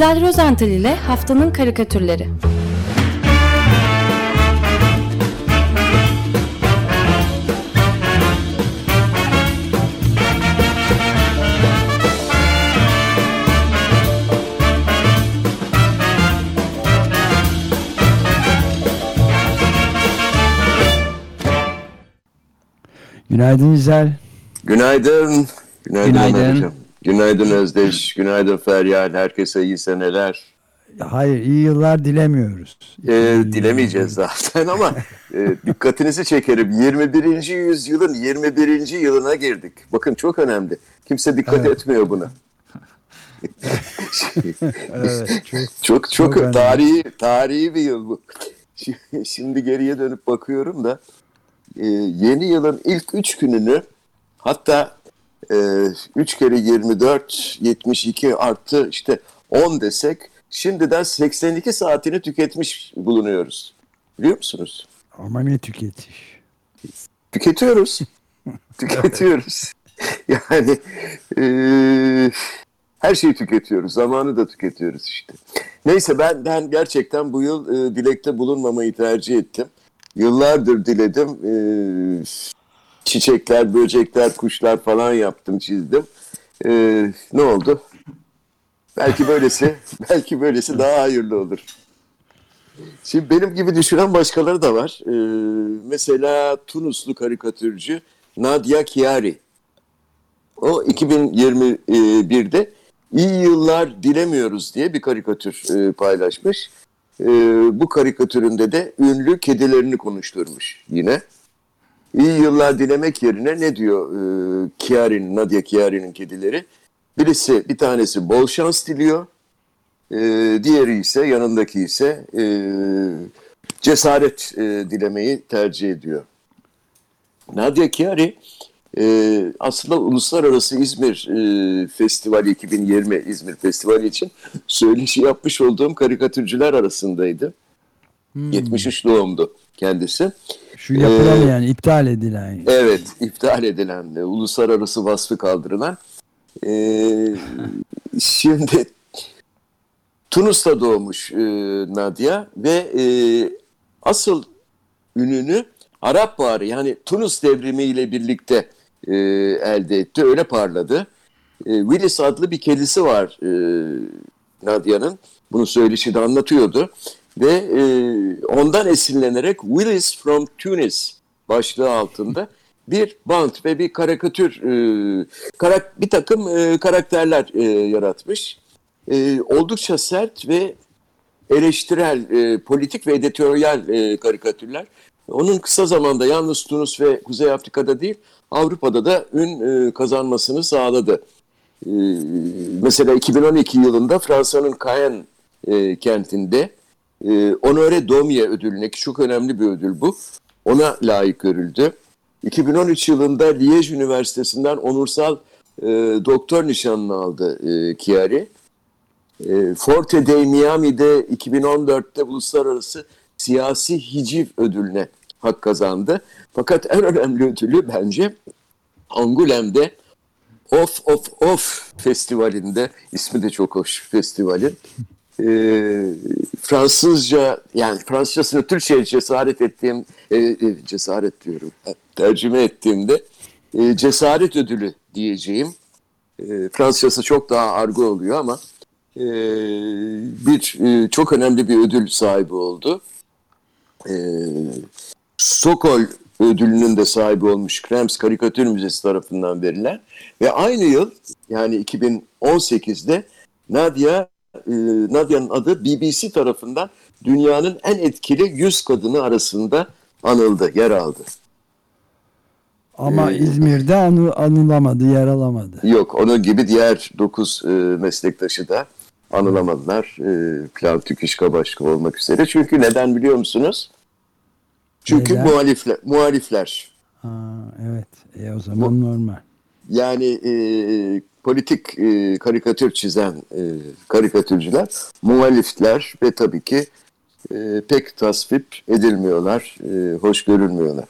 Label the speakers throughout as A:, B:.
A: İzel Rozental ile Haftanın Karikatürleri
B: Günaydın İzel.
C: Günaydın. Günaydın,
B: Günaydın.
C: Günaydın Özdeş. Günaydın Feryal. Herkese iyi seneler.
B: Hayır iyi yıllar dilemiyoruz.
C: Ee, dilemeyeceğiz zaten ama e, dikkatinizi çekerim. 21. yüzyılın 21. yılına girdik. Bakın çok önemli. Kimse dikkat
B: Evet.
C: etmiyor buna.
B: Evet, çok,
C: Çok çok,
B: önemli.
C: tarihi tarihi bir yıl bu. Şimdi geriye dönüp bakıyorum da e, yeni yılın ilk üç gününü hatta e, 3 kere 24 72 artı işte 10 desek şimdiden 82 saatini tüketmiş bulunuyoruz. Biliyor musunuz?
B: ama ne tüketiş.
C: Tüketiyoruz. Tüketiyoruz. Yani e, her şeyi tüketiyoruz. Zamanı da tüketiyoruz işte. Neyse ben ben gerçekten bu yıl e, dilekte bulunmamayı tercih ettim. Yıllardır diledim. E, çiçekler, böcekler, kuşlar falan yaptım, çizdim. E, ne oldu? Belki böylesi, belki böylesi daha hayırlı olur. Şimdi benim gibi düşünen başkaları da var. Ee, mesela Tunuslu karikatürcü Nadia Chiari. O 2021'de iyi yıllar dilemiyoruz diye bir karikatür e, paylaşmış. E, bu karikatüründe de ünlü kedilerini konuşturmuş yine. İyi yıllar dilemek yerine ne diyor e, Chiari'nin, Nadia Chiari'nin kedileri? Birisi, bir tanesi bol şans diliyor. E, diğeri ise yanındaki ise e, cesaret e, dilemeyi tercih ediyor. Nadia Chiari e, aslında Uluslararası İzmir e, Festivali 2020 İzmir Festivali için söyleşi yapmış olduğum karikatürcüler arasındaydı. 73 doğumlu kendisi.
B: Şu yapılamayan, iptal edilen.
C: Evet, iptal edilen, uluslararası vasfı kaldırılan. Ee, şimdi Tunus'ta doğmuş e, Nadia ve e, asıl ününü Arap Baharı yani Tunus devrimi ile birlikte e, elde etti. Öyle parladı. E, Willis adlı bir kedisi var e, Nadia'nın. Bunu söyleşide anlatıyordu. Ve e, ondan esinlenerek Willis from Tunis başlığı altında bir bant ve bir karikatür, e, karak, bir takım e, karakterler e, yaratmış. E, oldukça sert ve eleştirel, e, politik ve editoryal e, karikatürler. Onun kısa zamanda yalnız Tunus ve Kuzey Afrika'da değil, Avrupa'da da ün e, kazanmasını sağladı. E, mesela 2012 yılında Fransa'nın Caen e, kentinde e, Honoré Daumier ödülüne ki çok önemli bir ödül bu. Ona layık görüldü. 2013 yılında Liège Üniversitesi'nden onursal e, doktor nişanını aldı e, Chiari. E, Forte dei Miami'de 2014'te uluslararası siyasi hiciv ödülüne hak kazandı. Fakat en önemli ödülü bence Angoulême'de Of Of Of festivalinde, ismi de çok hoş festivalin. Ee, Fransızca yani Fransızcasını Türkçe'ye cesaret ettiğim e, e, cesaret diyorum tercüme ettiğimde e, cesaret ödülü diyeceğim. E, Fransızcası çok daha argo oluyor ama e, bir e, çok önemli bir ödül sahibi oldu. E, Sokol ödülünün de sahibi olmuş Krems Karikatür Müzesi tarafından verilen ve aynı yıl yani 2018'de Nadia e, Nadia'nın adı BBC tarafından dünyanın en etkili 100 kadını arasında anıldı, yer aldı.
B: Ama
C: Ee,
B: İzmir'de anı, anılamadı, yer alamadı.
C: Yok, onun gibi diğer 9 meslektaşı da anılamadılar. E, Pilav Tüküşka başka olmak üzere. Çünkü neden biliyor musunuz? Çünkü
B: Neden?
C: muhalifler. muhalifler.
B: Ha, evet, e, o zaman normal.
C: Yani e, politik e, karikatür çizen e, karikatürcüler muhalifler ve tabii ki e, pek tasvip edilmiyorlar, e, hoş görülmüyorlar.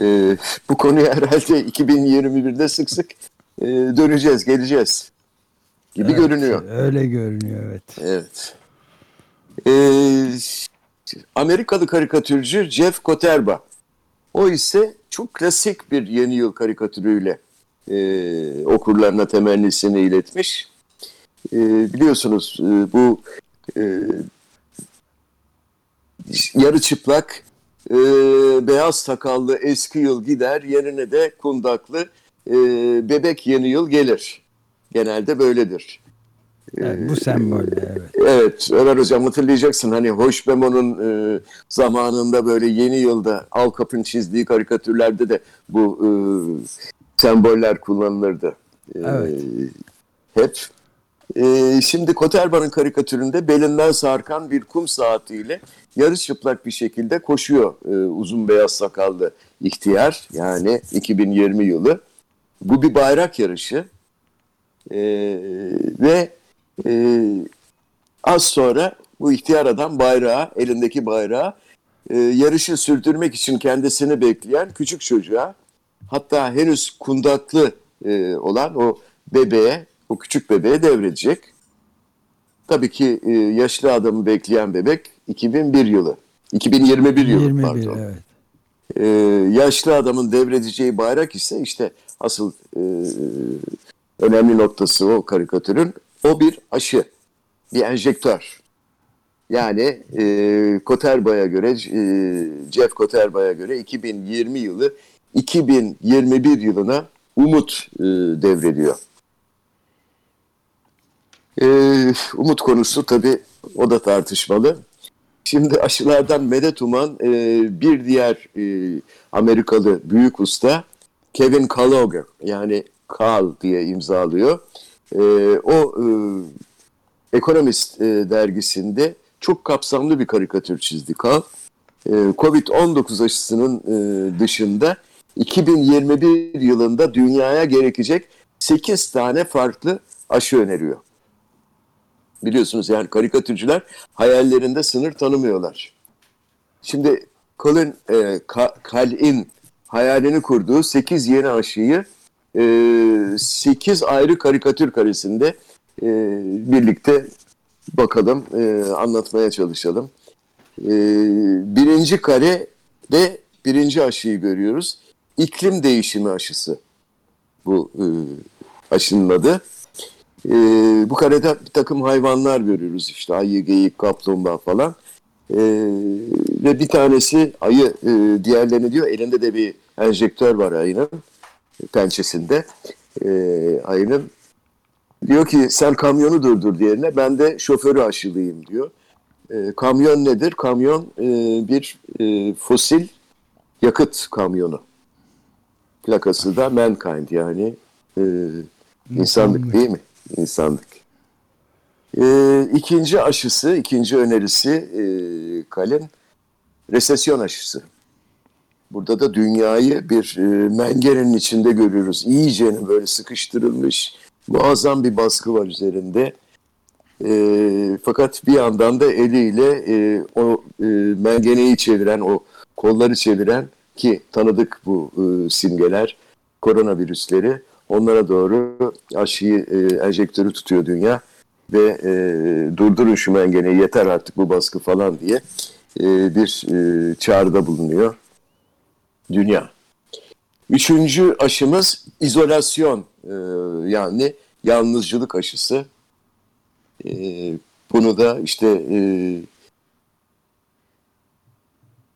C: E, bu konuya herhalde 2021'de sık sık e, döneceğiz, geleceğiz. gibi
B: Evet,
C: görünüyor.
B: Öyle görünüyor evet.
C: Evet. Ee, Amerikalı karikatürcü Jeff Koterba. O ise çok klasik bir yeni yıl karikatürüyle e, okurlarına temennisini iletmiş. E, biliyorsunuz e, bu e, yarı çıplak e, beyaz sakallı eski yıl gider yerine de kundaklı e, bebek yeni yıl gelir. Genelde böyledir.
B: Evet, bu sembolle evet.
C: Evet Ömer Hocam hatırlayacaksın hani Hoş Memo'nun e, zamanında böyle yeni yılda Al Capone çizdiği karikatürlerde de bu e, semboller kullanılırdı. E,
B: Evet.
C: Hep. E, şimdi Koterba'nın karikatüründe belinden sarkan bir kum saatiyle yarı çıplak bir şekilde koşuyor e, uzun beyaz sakallı ihtiyar yani 2020 yılı. Bu bir bayrak yarışı. E, ve e, az sonra bu ihtiyar adam bayrağı, elindeki bayrağı e, yarışı sürdürmek için kendisini bekleyen küçük çocuğa hatta henüz kundaklı e, olan o bebeğe, o küçük bebeğe devredecek. Tabii ki e, yaşlı adamı bekleyen bebek 2001 yılı. 2021 yılı
B: 21
C: pardon.
B: evet.
C: Ee, yaşlı adamın devredeceği bayrak ise işte asıl e, önemli noktası o karikatürün. O bir aşı, bir enjektör. Yani e, Koterba'ya göre, e, Jeff Koterba'ya göre 2020 yılı 2021 yılına umut e, devrediyor. E, umut konusu tabii o da tartışmalı. Şimdi aşılardan medet uman e, bir diğer e, Amerikalı büyük usta Kevin Kaloger yani Kal diye imzalıyor. E, o e, Economist e, dergisinde çok kapsamlı bir karikatür çizdi Kal. E, Covid-19 aşısının e, dışında 2021 yılında dünyaya gerekecek 8 tane farklı aşı öneriyor. Biliyorsunuz yani karikatürcüler hayallerinde sınır tanımıyorlar. Şimdi Colin e, Ka- Kal'in hayalini kurduğu 8 yeni aşıyı e, 8 ayrı karikatür karesinde e, birlikte bakalım, e, anlatmaya çalışalım. E, birinci kare de birinci aşıyı görüyoruz. İklim değişimi aşısı bu e, aşının adı. E, bu karede bir takım hayvanlar görüyoruz işte ayı, geyik, kaplumbağa falan. E, ve bir tanesi ayı e, diğerlerine diyor elinde de bir enjektör var ayının pençesinde e, ayının. Diyor ki sen kamyonu durdur diğerine ben de şoförü aşılayayım diyor. E, kamyon nedir? Kamyon e, bir e, fosil yakıt kamyonu. Plakası da mankind yani e, insanlık değil mi? İnsanlık. E, ikinci aşısı, ikinci önerisi e, Kalin resesyon aşısı. Burada da dünyayı bir e, mengerenin içinde görüyoruz. İyice böyle sıkıştırılmış, muazzam bir baskı var üzerinde. E, fakat bir yandan da eliyle e, o e, mengeneyi çeviren, o kolları çeviren ki tanıdık bu e, simgeler, koronavirüsleri. Onlara doğru aşıyı, e, enjektörü tutuyor dünya ve e, durdurun şu mengeneyi yeter artık bu baskı falan diye e, bir e, çağrıda bulunuyor dünya. Üçüncü aşımız izolasyon e, yani yalnızcılık aşısı. E, bunu da işte e,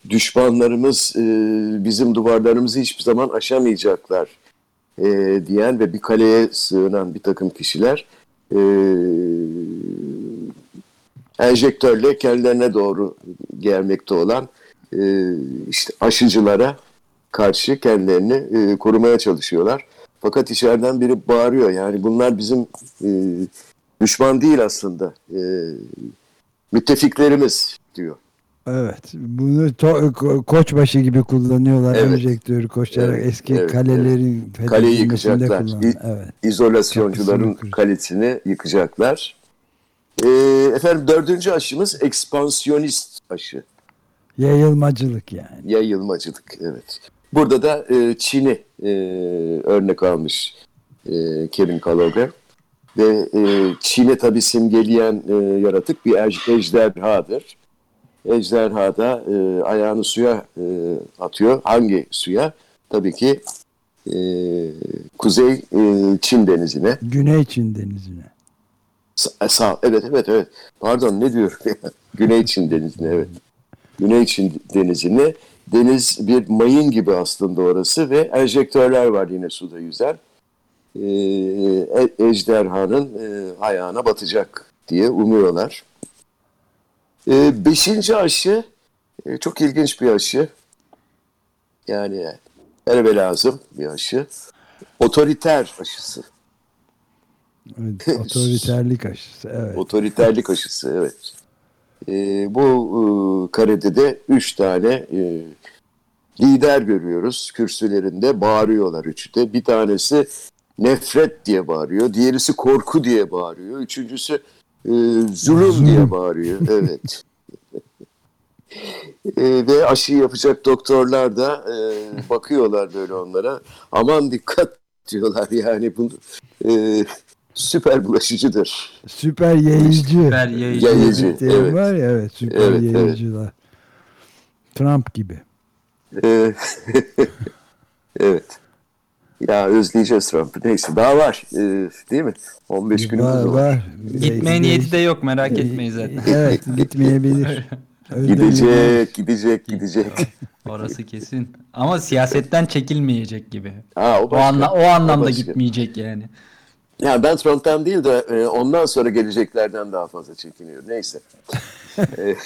C: düşmanlarımız e, bizim duvarlarımızı hiçbir zaman aşamayacaklar e, diyen ve bir kaleye sığınan bir takım kişiler e, enjektörle kendilerine doğru gelmekte olan e, işte aşıcılara karşı kendilerini e, korumaya çalışıyorlar. Fakat içeriden biri bağırıyor. Yani bunlar bizim e, düşman değil aslında. E, müttefiklerimiz diyor.
B: Evet. Bunu ko- koçbaşı gibi kullanıyorlar.
C: Evet.
B: Enjektörü koşarak
C: Evet,
B: eski
C: evet,
B: kalelerin
C: Kaleyi
B: fethedilmesinde
C: yıkacaklar.
B: Evet.
C: İzolasyoncuların kalitesini yıkacaklar. E, efendim dördüncü aşımız ekspansiyonist aşı.
B: Yayılmacılık yani.
C: Yayılmacılık evet. Burada da e, Çin'i e, örnek almış e, Kevin Kaloger. ve e, Çin'e tabii simgeleyen e, yaratık bir ej- ejderhadır. Ejderha da e, ayağını suya e, atıyor. Hangi suya? Tabii ki e, Kuzey e, Çin denizine.
B: Güney Çin denizine.
C: Sa- sağ, evet evet evet. Pardon ne diyorum? Güney Çin denizine evet. Güney Çin denizine. Deniz bir mayın gibi aslında orası ve enjektörler var yine suda yüzen. Ee, e- ejderhanın e, ayağına batacak diye umuyorlar. Ee, beşinci aşı e, çok ilginç bir aşı. Yani elbe lazım bir aşı. Otoriter aşısı.
B: Evet, otoriterlik aşısı. Evet.
C: Otoriterlik aşısı evet. Ee, bu e, karede de üç tane e, lider görüyoruz. Kürsülerinde bağırıyorlar üçü de. Bir tanesi nefret diye bağırıyor. Diğerisi korku diye bağırıyor. Üçüncüsü e, zulüm diye bağırıyor. Evet. E, ve aşı yapacak doktorlar da e, bakıyorlar böyle onlara. Aman dikkat diyorlar yani bu e, süper bulaşıcıdır.
B: Süper yayıcı.
D: Süper yayıcı.
C: Yayıcı. Evet.
B: var ya evet süper
C: Evet, evet.
B: yayıcılar. Trump gibi.
C: Ee, evet. Ya özleyeceğiz Trump'ı. Neyse daha var. Ee, değil mi? 15 günümüz
B: var,
C: var.
D: Gitmeye niyeti de yok merak etmeyin zaten.
B: Evet gitmeyebilir.
C: Gidecek, gidecek, gidecek.
D: Orası kesin. Ama siyasetten çekilmeyecek gibi.
C: Ha, o
D: O,
C: başka.
D: anla, o anlamda
C: başka.
D: gitmeyecek yani.
C: Ya ben Trump'tan değil de e, ondan sonra geleceklerden daha fazla çekiniyorum. Neyse. e,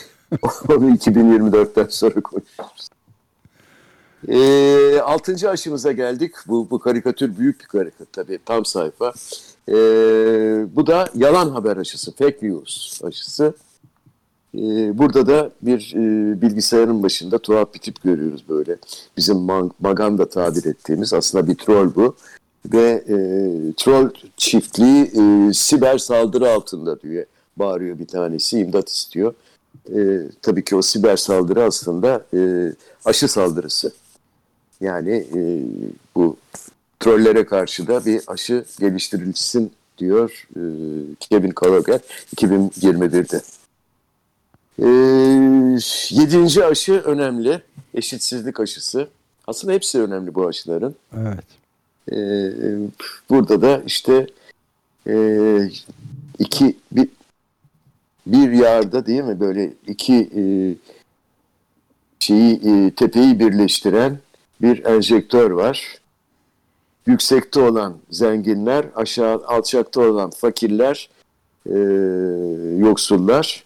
C: onu 2024'ten sonra konuşuruz. E, altıncı aşımıza geldik. Bu, bu karikatür büyük bir karikatür tabii. Tam sayfa. E, bu da yalan haber aşısı. Fake news aşısı. E, burada da bir e, bilgisayarın başında tuhaf bir tip görüyoruz böyle. Bizim maganda tabir ettiğimiz aslında bir troll bu ve e, troll çiftliği e, siber saldırı altında diye bağırıyor bir tanesi imdat istiyor. E, tabii ki o siber saldırı aslında e, aşı saldırısı. Yani e, bu trollere karşı da bir aşı geliştirilsin diyor e, Kevin Callagher 2021'de. E, yedinci aşı önemli. Eşitsizlik aşısı. Aslında hepsi önemli bu aşıların.
B: Evet.
C: Ee, burada da işte e, iki bir, bir yarda değil mi böyle iki e, şeyi e, tepeyi birleştiren bir enjektör var. Yüksekte olan zenginler, aşağı alçakta olan fakirler, e, yoksullar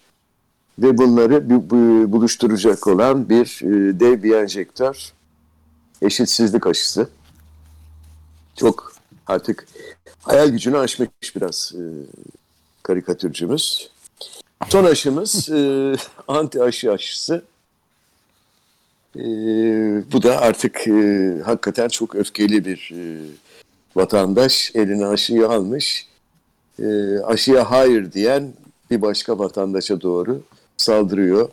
C: ve bunları bu- bu- buluşturacak olan bir e, dev bir enjektör. Eşitsizlik aşısı çok artık hayal gücünü aşmış biraz e, karikatürcümüz. Son aşımız e, anti aşı aşısı. E, bu da artık e, hakikaten çok öfkeli bir e, vatandaş eline aşıyı almış. E, aşıya hayır diyen bir başka vatandaşa doğru saldırıyor.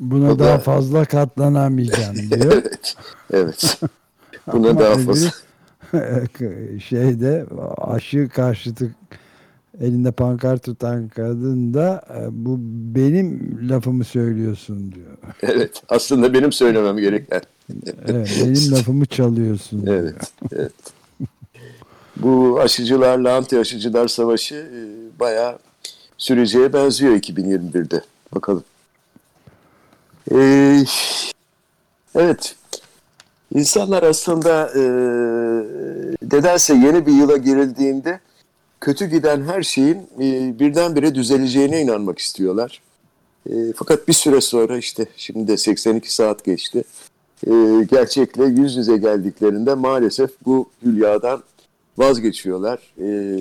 B: Buna
C: O da-
B: daha fazla katlanamayacağım diyor.
C: evet, evet. Buna daha fazla.
B: şeyde aşı karşıtı elinde pankart tutan kadın da e, bu benim lafımı söylüyorsun diyor.
C: Evet, aslında benim söylemem gereken.
B: Evet, benim lafımı çalıyorsun. diyor.
C: Evet, evet. Bu aşıcılarla anti aşıcılar savaşı e, bayağı süreceğe benziyor 2021'de. Bakalım. Ee, evet. İnsanlar aslında e, nedense yeni bir yıla girildiğinde kötü giden her şeyin e, birdenbire düzeleceğine inanmak istiyorlar. E, fakat bir süre sonra işte şimdi de 82 saat geçti e, gerçekle yüz yüze geldiklerinde maalesef bu hülyadan vazgeçiyorlar. E,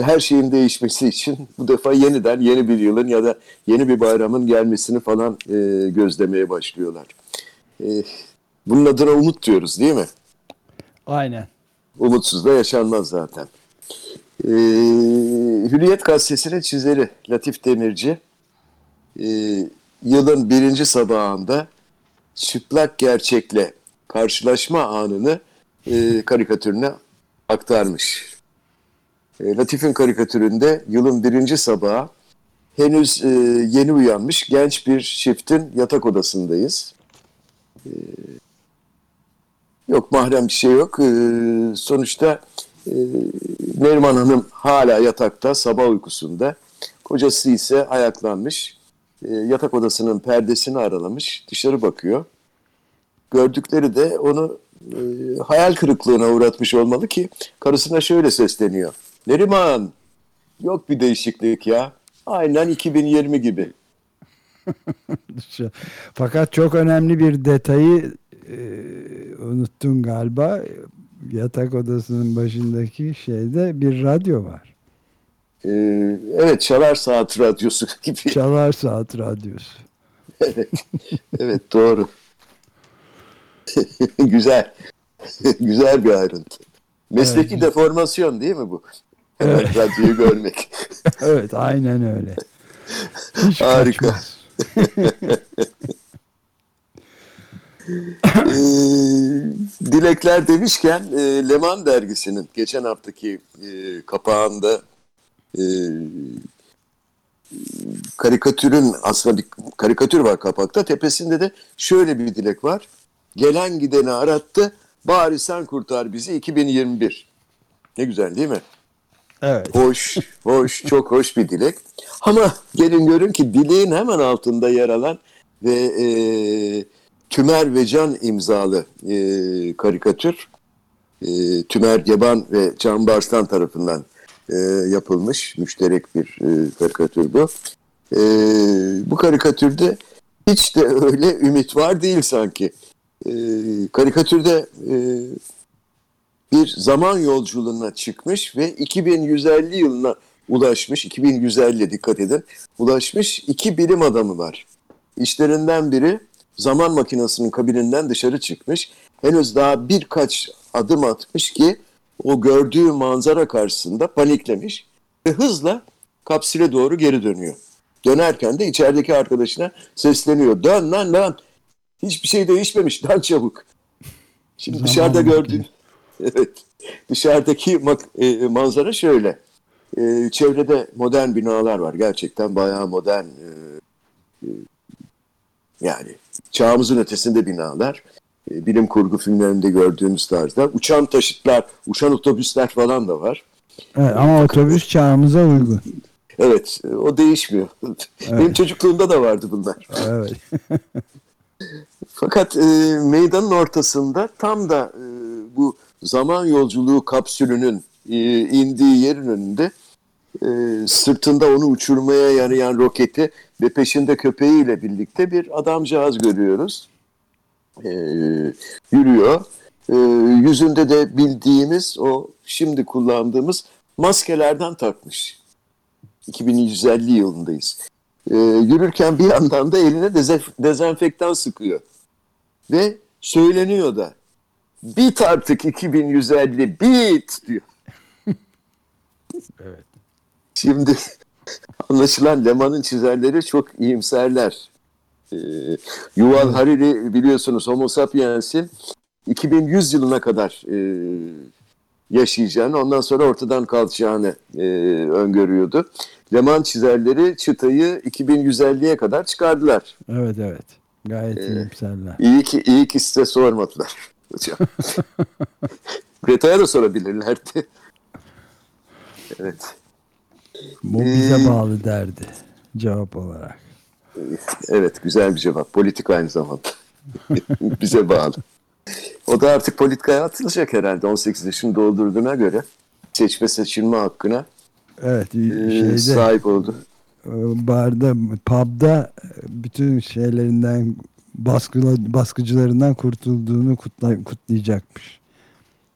C: her şeyin değişmesi için bu defa yeniden yeni bir yılın ya da yeni bir bayramın gelmesini falan e, gözlemeye başlıyorlar. E, bunun adına umut diyoruz değil mi?
B: Aynen.
C: Umutsuz da yaşanmaz zaten. Ee, Hürriyet gazetesinin çizeri Latif Demirci e, yılın birinci sabahında çıplak gerçekle karşılaşma anını e, karikatürüne aktarmış. E, Latif'in karikatüründe yılın birinci sabahı henüz e, yeni uyanmış genç bir çiftin yatak odasındayız. E, yok mahrem bir şey yok. E, sonuçta e, Neriman Hanım hala yatakta sabah uykusunda. Kocası ise ayaklanmış. E, yatak odasının perdesini aralamış. Dışarı bakıyor. Gördükleri de onu e, hayal kırıklığına uğratmış olmalı ki karısına şöyle sesleniyor. Neriman yok bir değişiklik ya. Aynen 2020 gibi.
B: Fakat çok önemli bir detayı e, unuttun galiba. Yatak odasının başındaki şeyde bir radyo var.
C: E, evet Çalar Saat Radyosu gibi.
B: Çalar Saat Radyosu.
C: evet doğru. Güzel. Güzel bir ayrıntı. Mesleki
B: Evet.
C: deformasyon değil mi bu? Hemen radyoyu görmek.
B: Evet aynen öyle. Hiç
C: Harika. Ee, dilekler demişken e, Leman dergisinin geçen haftaki e, kapağında e, karikatürün aslında bir karikatür var kapakta tepesinde de şöyle bir dilek var. Gelen gideni arattı bari sen kurtar bizi 2021. Ne güzel değil mi?
B: Evet.
C: Hoş, hoş, çok hoş bir dilek. Ama gelin görün ki dileğin hemen altında yer alan ve e, Tümer ve Can imzalı e, karikatür. E, Tümer Geban ve Can Barslan tarafından e, yapılmış müşterek bir e, karikatür bu. E, bu karikatürde hiç de öyle ümit var değil sanki. E, karikatürde e, bir zaman yolculuğuna çıkmış ve 2150 yılına ulaşmış, 2150 dikkat edin, ulaşmış iki bilim adamı var. İşlerinden biri zaman makinesinin kabininden dışarı çıkmış. Henüz daha birkaç adım atmış ki o gördüğü manzara karşısında paniklemiş ve hızla kapsüle doğru geri dönüyor. Dönerken de içerideki arkadaşına sesleniyor. Dön lan lan. Hiçbir şey değişmemiş. Dön çabuk. Şimdi
B: Zaman
C: dışarıda gördüğün Evet. Dışarıdaki mak- e, manzara şöyle. E, çevrede modern binalar var. Gerçekten bayağı modern. e, e, yani çağımızın ötesinde binalar. E, bilim kurgu filmlerinde gördüğümüz tarzda. Uçan taşıtlar, uçan otobüsler falan da var.
B: Evet, ama otobüs çağımıza uygun.
C: Evet, e, o değişmiyor. Benim çocukluğumda da vardı bunlar.
B: Evet.
C: Fakat e, meydanın ortasında tam da e, bu zaman yolculuğu kapsülünün e, indiği yerin önünde e, sırtında onu uçurmaya yarayan roketi ve peşinde köpeğiyle birlikte bir adamcağız görüyoruz. E, yürüyor. E, yüzünde de bildiğimiz o şimdi kullandığımız maskelerden takmış. 2150 yılındayız. E, yürürken bir yandan da eline dezef- dezenfektan sıkıyor. Ve söyleniyor da bit artık 2150 bit diyor.
B: Evet.
C: Şimdi anlaşılan Leman'ın çizerleri çok iyimserler. Ee, Yuval Hariri biliyorsunuz Homo sapiens'in 2100 yılına kadar e, yaşayacağını, ondan sonra ortadan kalkacağını e, öngörüyordu. Leman çizerleri çıtayı 2150'ye kadar çıkardılar.
B: Evet evet. Gayet
C: Ee,
B: iyimserler.
C: İyi ki iyi ki size sormadılar hocam. Greta'ya da sorabilirlerdi. Evet.
B: Bu
C: Ee,
B: bize bağlı derdi cevap olarak.
C: Evet güzel bir cevap. Politik aynı zamanda. Bize bağlı. O da artık politikaya atılacak herhalde 18 yaşını doldurduğuna göre. Seçme seçilme hakkına
B: Evet
C: e,
B: şeyde
C: sahip oldu.
B: e, barda pub'da bütün şeylerinden baskıla, baskıcılarından kurtulduğunu kutla, kutlayacakmış.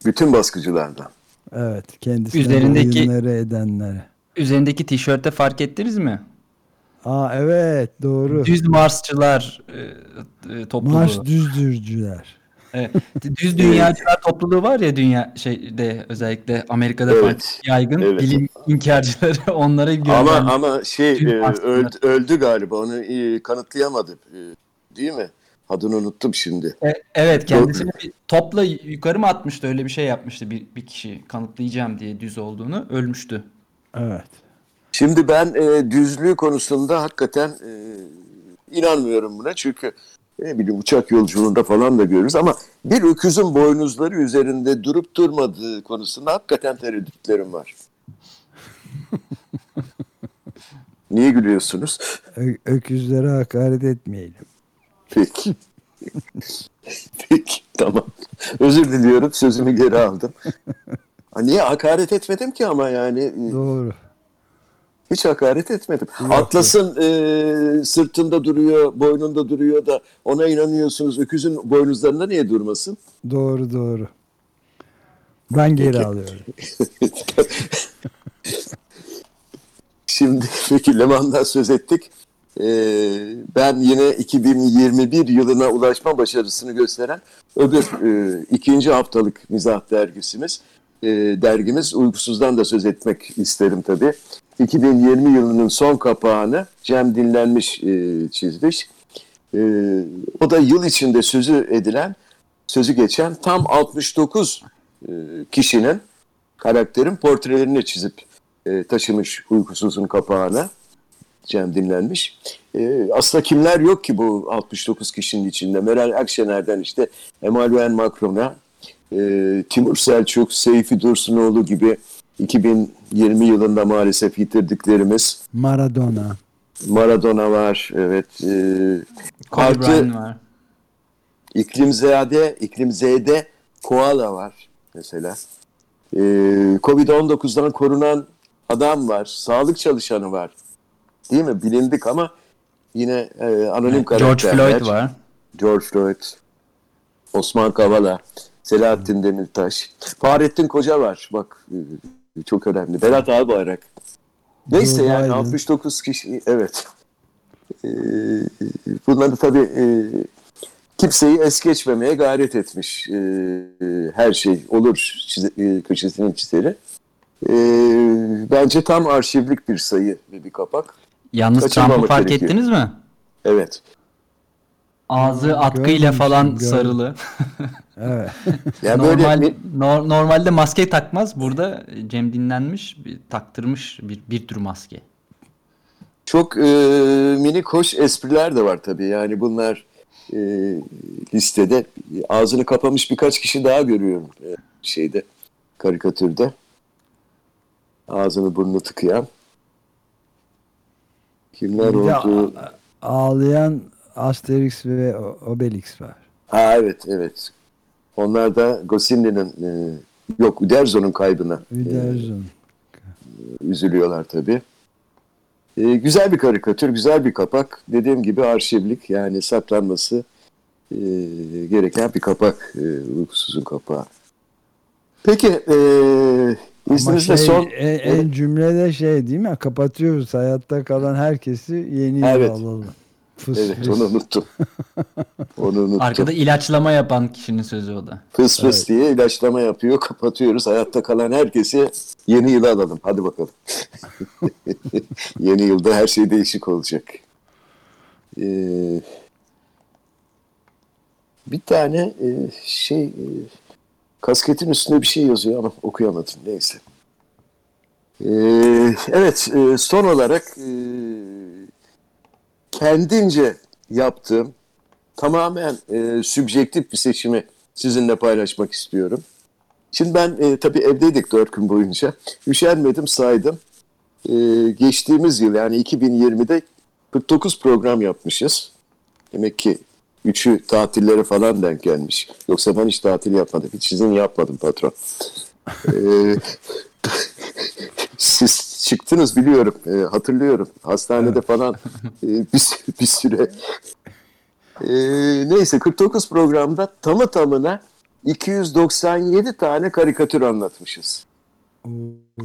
C: Bütün baskıcılardan.
B: Evet kendisine
D: Üzerindeki-
B: edenlere.
D: Üzerindeki tişörtte fark ettiniz mi?
B: Aa evet doğru.
D: Düz Marsçılar e, e, topluluğu.
B: Mars düzdürcüler.
D: Evet. Düz dünyacılar topluluğu var ya dünya şeyde özellikle Amerika'da
C: Evet.
D: yaygın
C: Evet.
D: bilim inkarcıları onlara
C: Ama
D: göndermiş.
C: ama şey
D: Tüm
C: e, öldü, öldü galiba onu e, kanıtlayamadı e, değil mi? Adını unuttum şimdi.
D: E, evet kendisini bir topla yukarı mı atmıştı öyle bir şey yapmıştı bir, bir kişi kanıtlayacağım diye düz olduğunu ölmüştü.
B: Evet.
C: Şimdi ben e, düzlüğü konusunda hakikaten e, inanmıyorum buna. Çünkü ne bileyim uçak yolculuğunda falan da görürüz ama bir öküzün boynuzları üzerinde durup durmadığı konusunda hakikaten tereddütlerim var. Niye gülüyorsunuz?
B: Ö- öküzlere hakaret etmeyelim.
C: Peki. Peki tamam. Özür diliyorum sözümü geri aldım. Niye hakaret etmedim ki ama yani
B: Doğru.
C: hiç hakaret etmedim.
B: Yok,
C: Atlas'ın e, sırtında duruyor, boynunda duruyor da ona inanıyorsunuz. Öküzün boynuzlarında niye durmasın?
B: Doğru doğru. Ben geri
C: Peki.
B: alıyorum.
C: Şimdi peki Leman'dan söz ettik. E, ben yine 2021 yılına ulaşma başarısını gösteren öbür e, ikinci haftalık mizah dergisimiz. E, dergimiz Uykusuz'dan da söz etmek isterim tabii. 2020 yılının son kapağını Cem Dinlenmiş e, çizmiş. E, o da yıl içinde sözü edilen, sözü geçen tam 69 e, kişinin karakterin portrelerini çizip e, taşımış uykusuzun kapağına. Cem dinlenmiş. E, aslında kimler yok ki bu 69 kişinin içinde? Meral Akşener'den işte Emmanuel Macron'a, e, Timur Selçuk, Seyfi Dursunoğlu gibi 2020 yılında maalesef yitirdiklerimiz.
B: Maradona.
C: Maradona var, evet. E, Artı-
D: var.
C: İklimzade, İklimzade koala var mesela. Ee, Covid-19'dan korunan adam var. Sağlık çalışanı var. Değil mi? Bilindik ama yine e, anonim
D: George
C: karakterler.
D: Floyd var.
C: George Floyd. Osman Kavala. Selahattin Demirtaş. Fahrettin Koca var. Bak e, çok önemli. Berat Albayrak. Neyse yani
B: Biden.
C: 69 kişi evet. Ee, bunları tabii e, kimseyi es geçmemeye gayret etmiş. E, her şey olur çize- e, köşesinin çizeri. Bence tam arşivlik bir sayı ve bir kapak.
D: Yalnız Trump'ı fark
C: gerekiyor.
D: ettiniz mi?
C: Evet.
D: Ağzı atkıyla falan
B: görmedim.
D: sarılı.
B: Evet.
C: Yani
D: Normal,
C: böyle
D: nor- normalde maske takmaz. Burada Cem dinlenmiş, bir, taktırmış bir, bir tür maske.
C: çok e, minik hoş espriler de var tabii. Yani bunlar e, listede ağzını kapamış birkaç kişi daha görüyorum e, şeyde karikatürde. Ağzını burnunu tıkayan. Kimler oldu?
B: ağlayan Asterix ve Obelix var.
C: Ha evet evet. Onlar da Goscinny'nin e, yok Uderzo'nun kaybına e,
B: Uderzo'n.
C: üzülüyorlar tabii. E, güzel bir karikatür, güzel bir kapak. Dediğim gibi arşivlik yani saklanması e, gereken bir kapak. E, uykusuzun kapağı. Peki e, izninizle
B: şey,
C: son...
B: en, en cümlede şey değil mi? Kapatıyoruz. Hayatta kalan herkesi yeni
C: Evet.
B: alalım. Fıs
C: Evet
B: fıs.
C: onu unuttum. onu unuttum.
D: Arkada ilaçlama yapan kişinin sözü o da.
C: Fıs fıs
B: Evet.
C: diye ilaçlama yapıyor. Kapatıyoruz. Hayatta kalan herkesi yeni yıla alalım. Hadi bakalım. yeni yılda her şey değişik olacak. Ee, bir tane e, şey e, kasketin üstünde bir şey yazıyor ama okuyamadım. Neyse. Ee, evet e, son olarak e, kendince yaptığım tamamen e, sübjektif bir seçimi sizinle paylaşmak istiyorum. Şimdi ben e, tabii evdeydik dört gün boyunca. Üşenmedim saydım. E, geçtiğimiz yıl yani 2020'de 49 program yapmışız. Demek ki üçü tatillere falan denk gelmiş. Yoksa ben hiç tatil yapmadım. Hiç izin yapmadım patron. E, siz çıktınız biliyorum. E, hatırlıyorum. Hastanede falan e, bir, bir süre ee, neyse 49 programda tamı tamına 297 tane karikatür anlatmışız.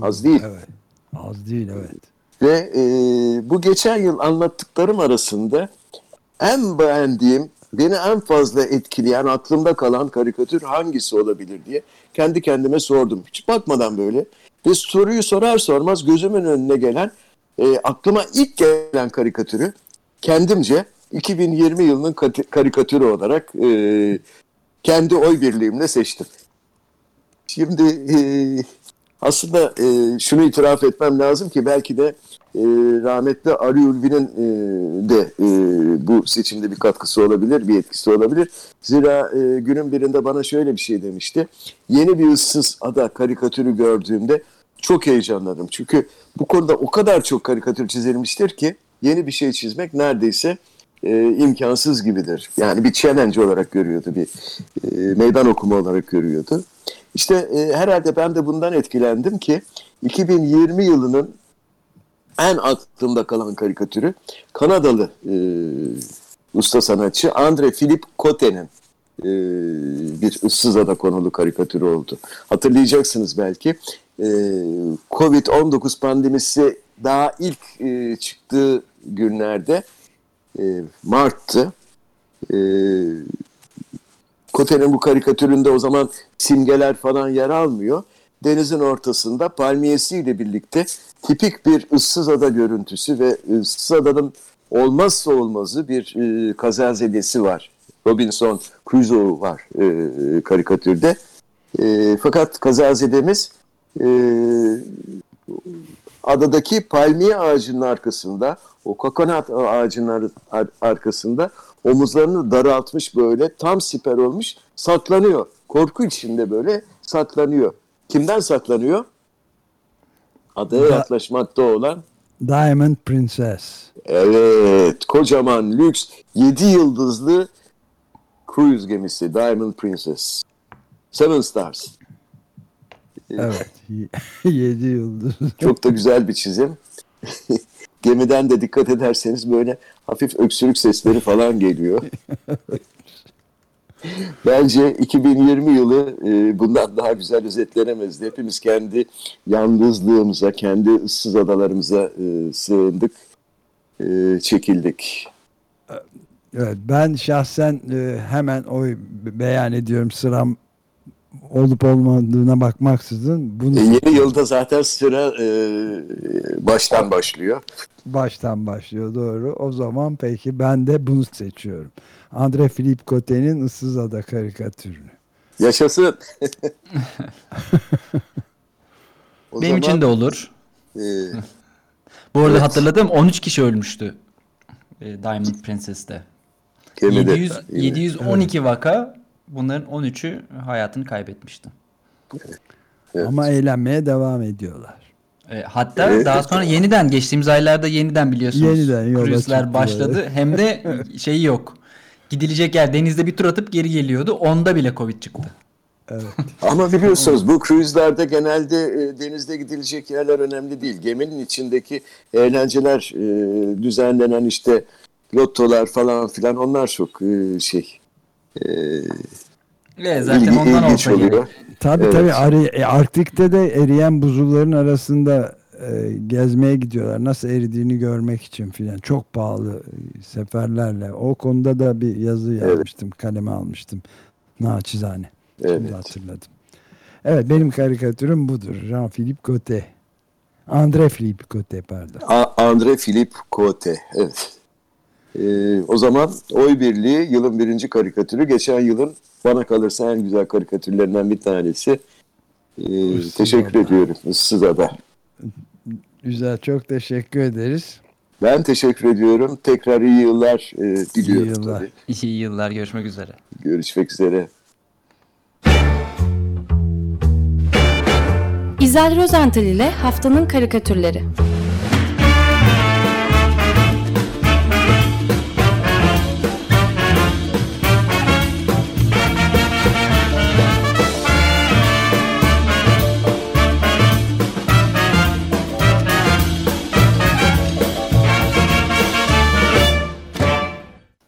C: Az değil.
B: Evet. Az değil evet.
C: Ve e, bu geçen yıl anlattıklarım arasında en beğendiğim, beni en fazla etkileyen, aklımda kalan karikatür hangisi olabilir diye kendi kendime sordum. Hiç bakmadan böyle. Ve soruyu sorar sormaz gözümün önüne gelen, e, aklıma ilk gelen karikatürü kendimce 2020 yılının karikatürü olarak e, kendi oy birliğimle seçtim. Şimdi e, aslında e, şunu itiraf etmem lazım ki belki de e, rahmetli Ali Ulvi'nin e, de e, bu seçimde bir katkısı olabilir, bir etkisi olabilir. Zira e, günün birinde bana şöyle bir şey demişti. Yeni bir ıssız ada karikatürü gördüğümde çok heyecanlandım. Çünkü bu konuda o kadar çok karikatür çizilmiştir ki yeni bir şey çizmek neredeyse e, imkansız gibidir. Yani bir challenge olarak görüyordu, bir e, meydan okuma olarak görüyordu. İşte e, herhalde ben de bundan etkilendim ki 2020 yılının en aklımda kalan karikatürü Kanadalı e, usta sanatçı Andre Philippe Cote'nin e, bir ıssız ada konulu karikatürü oldu. Hatırlayacaksınız belki e, Covid-19 pandemisi daha ilk e, çıktığı günlerde e, Mart'tı. E, Kote'nin bu karikatüründe o zaman simgeler falan yer almıyor. Denizin ortasında palmiyesiyle birlikte tipik bir ıssız ada görüntüsü ve ıssız adanın olmazsa olmazı bir e, kazazedesi var. Robinson Crusoe var e, karikatürde. Fakat kazazedemiz e, adadaki palmiye ağacının arkasında, o kokonat ağacının ar- arkasında omuzlarını daraltmış böyle tam siper olmuş saklanıyor. Korku içinde böyle saklanıyor. Kimden saklanıyor? Adaya
B: Da-
C: yaklaşmakta olan
B: Diamond Princess.
C: evet kocaman lüks 7 yıldızlı cruise gemisi Diamond Princess. Seven Stars.
B: Evet. 7 yıldız.
C: Çok da güzel bir çizim. Gemiden de dikkat ederseniz böyle hafif öksürük sesleri falan geliyor. Bence 2020 yılı e, bundan daha güzel özetlenemezdi. Hepimiz kendi yalnızlığımıza, kendi ıssız adalarımıza e, sığındık, e, çekildik.
B: Evet, ben şahsen hemen oy beyan ediyorum sıram olup olmadığına bakmaksızın bunu
C: E, yeni yılda zaten sıra e, baştan başlıyor.
B: baştan başlıyor doğru. O zaman peki ben de bunu seçiyorum. Andre Philippe Cote'nin Issız Ada karikatürünü.
C: Yaşasın. O
D: Benim için
C: zaman,
D: de olur.
C: e,
D: Bu arada
C: Evet.
D: hatırladım 13 kişi ölmüştü. e, Diamond Princess'te.
C: gemide.
D: 700,
C: Yine.
D: 712 vaka bunların 13'ü hayatını kaybetmişti.
C: Evet.
B: Ama eğlenmeye devam ediyorlar.
D: E, hatta
C: Evet.
D: daha sonra yeniden geçtiğimiz aylarda yeniden biliyorsunuz.
B: Yeniden
D: Cruise'ler başladı. Hem de şeyi yok. Gidilecek yer denizde bir tur atıp geri geliyordu. Onda bile Covid çıktı.
C: Ama biliyorsunuz bu cruise'larda genelde e, denizde gidilecek yerler önemli değil. Geminin içindeki eğlenceler, e, düzenlenen işte lottolar falan filan onlar çok e, şey e,
D: Ve zaten
C: ilgi-
D: ondan
C: ilginç
D: olsa
C: oluyor.
B: Tabii
C: Evet.
B: tabii Ari- e, Arktik'te de eriyen buzulların arasında e, gezmeye gidiyorlar. Nasıl eridiğini görmek için filan. Çok pahalı e, seferlerle. O konuda da bir yazı yazmıştım. Kaleme almıştım. Naçizane. Şimdi
C: Evet.
B: hatırladım. Evet benim karikatürüm budur. Jean-Philippe Cote. André Philippe Cote pardon.
C: A- Andre Philippe Cote. Evet. E, o zaman oy birliği yılın birinci karikatürü. Geçen yılın bana kalırsa en güzel karikatürlerinden bir tanesi. E,
B: Issız
C: teşekkür
B: Ada.
C: ediyorum. Issız Ada.
B: Güzel çok teşekkür ederiz.
C: Ben teşekkür ediyorum. Tekrar iyi yıllar e, diliyorum.
B: İyi yıllar.
C: tabii.
D: İyi yıllar görüşmek üzere.
C: Görüşmek üzere.
A: İzel Rozental ile Haftanın Karikatürleri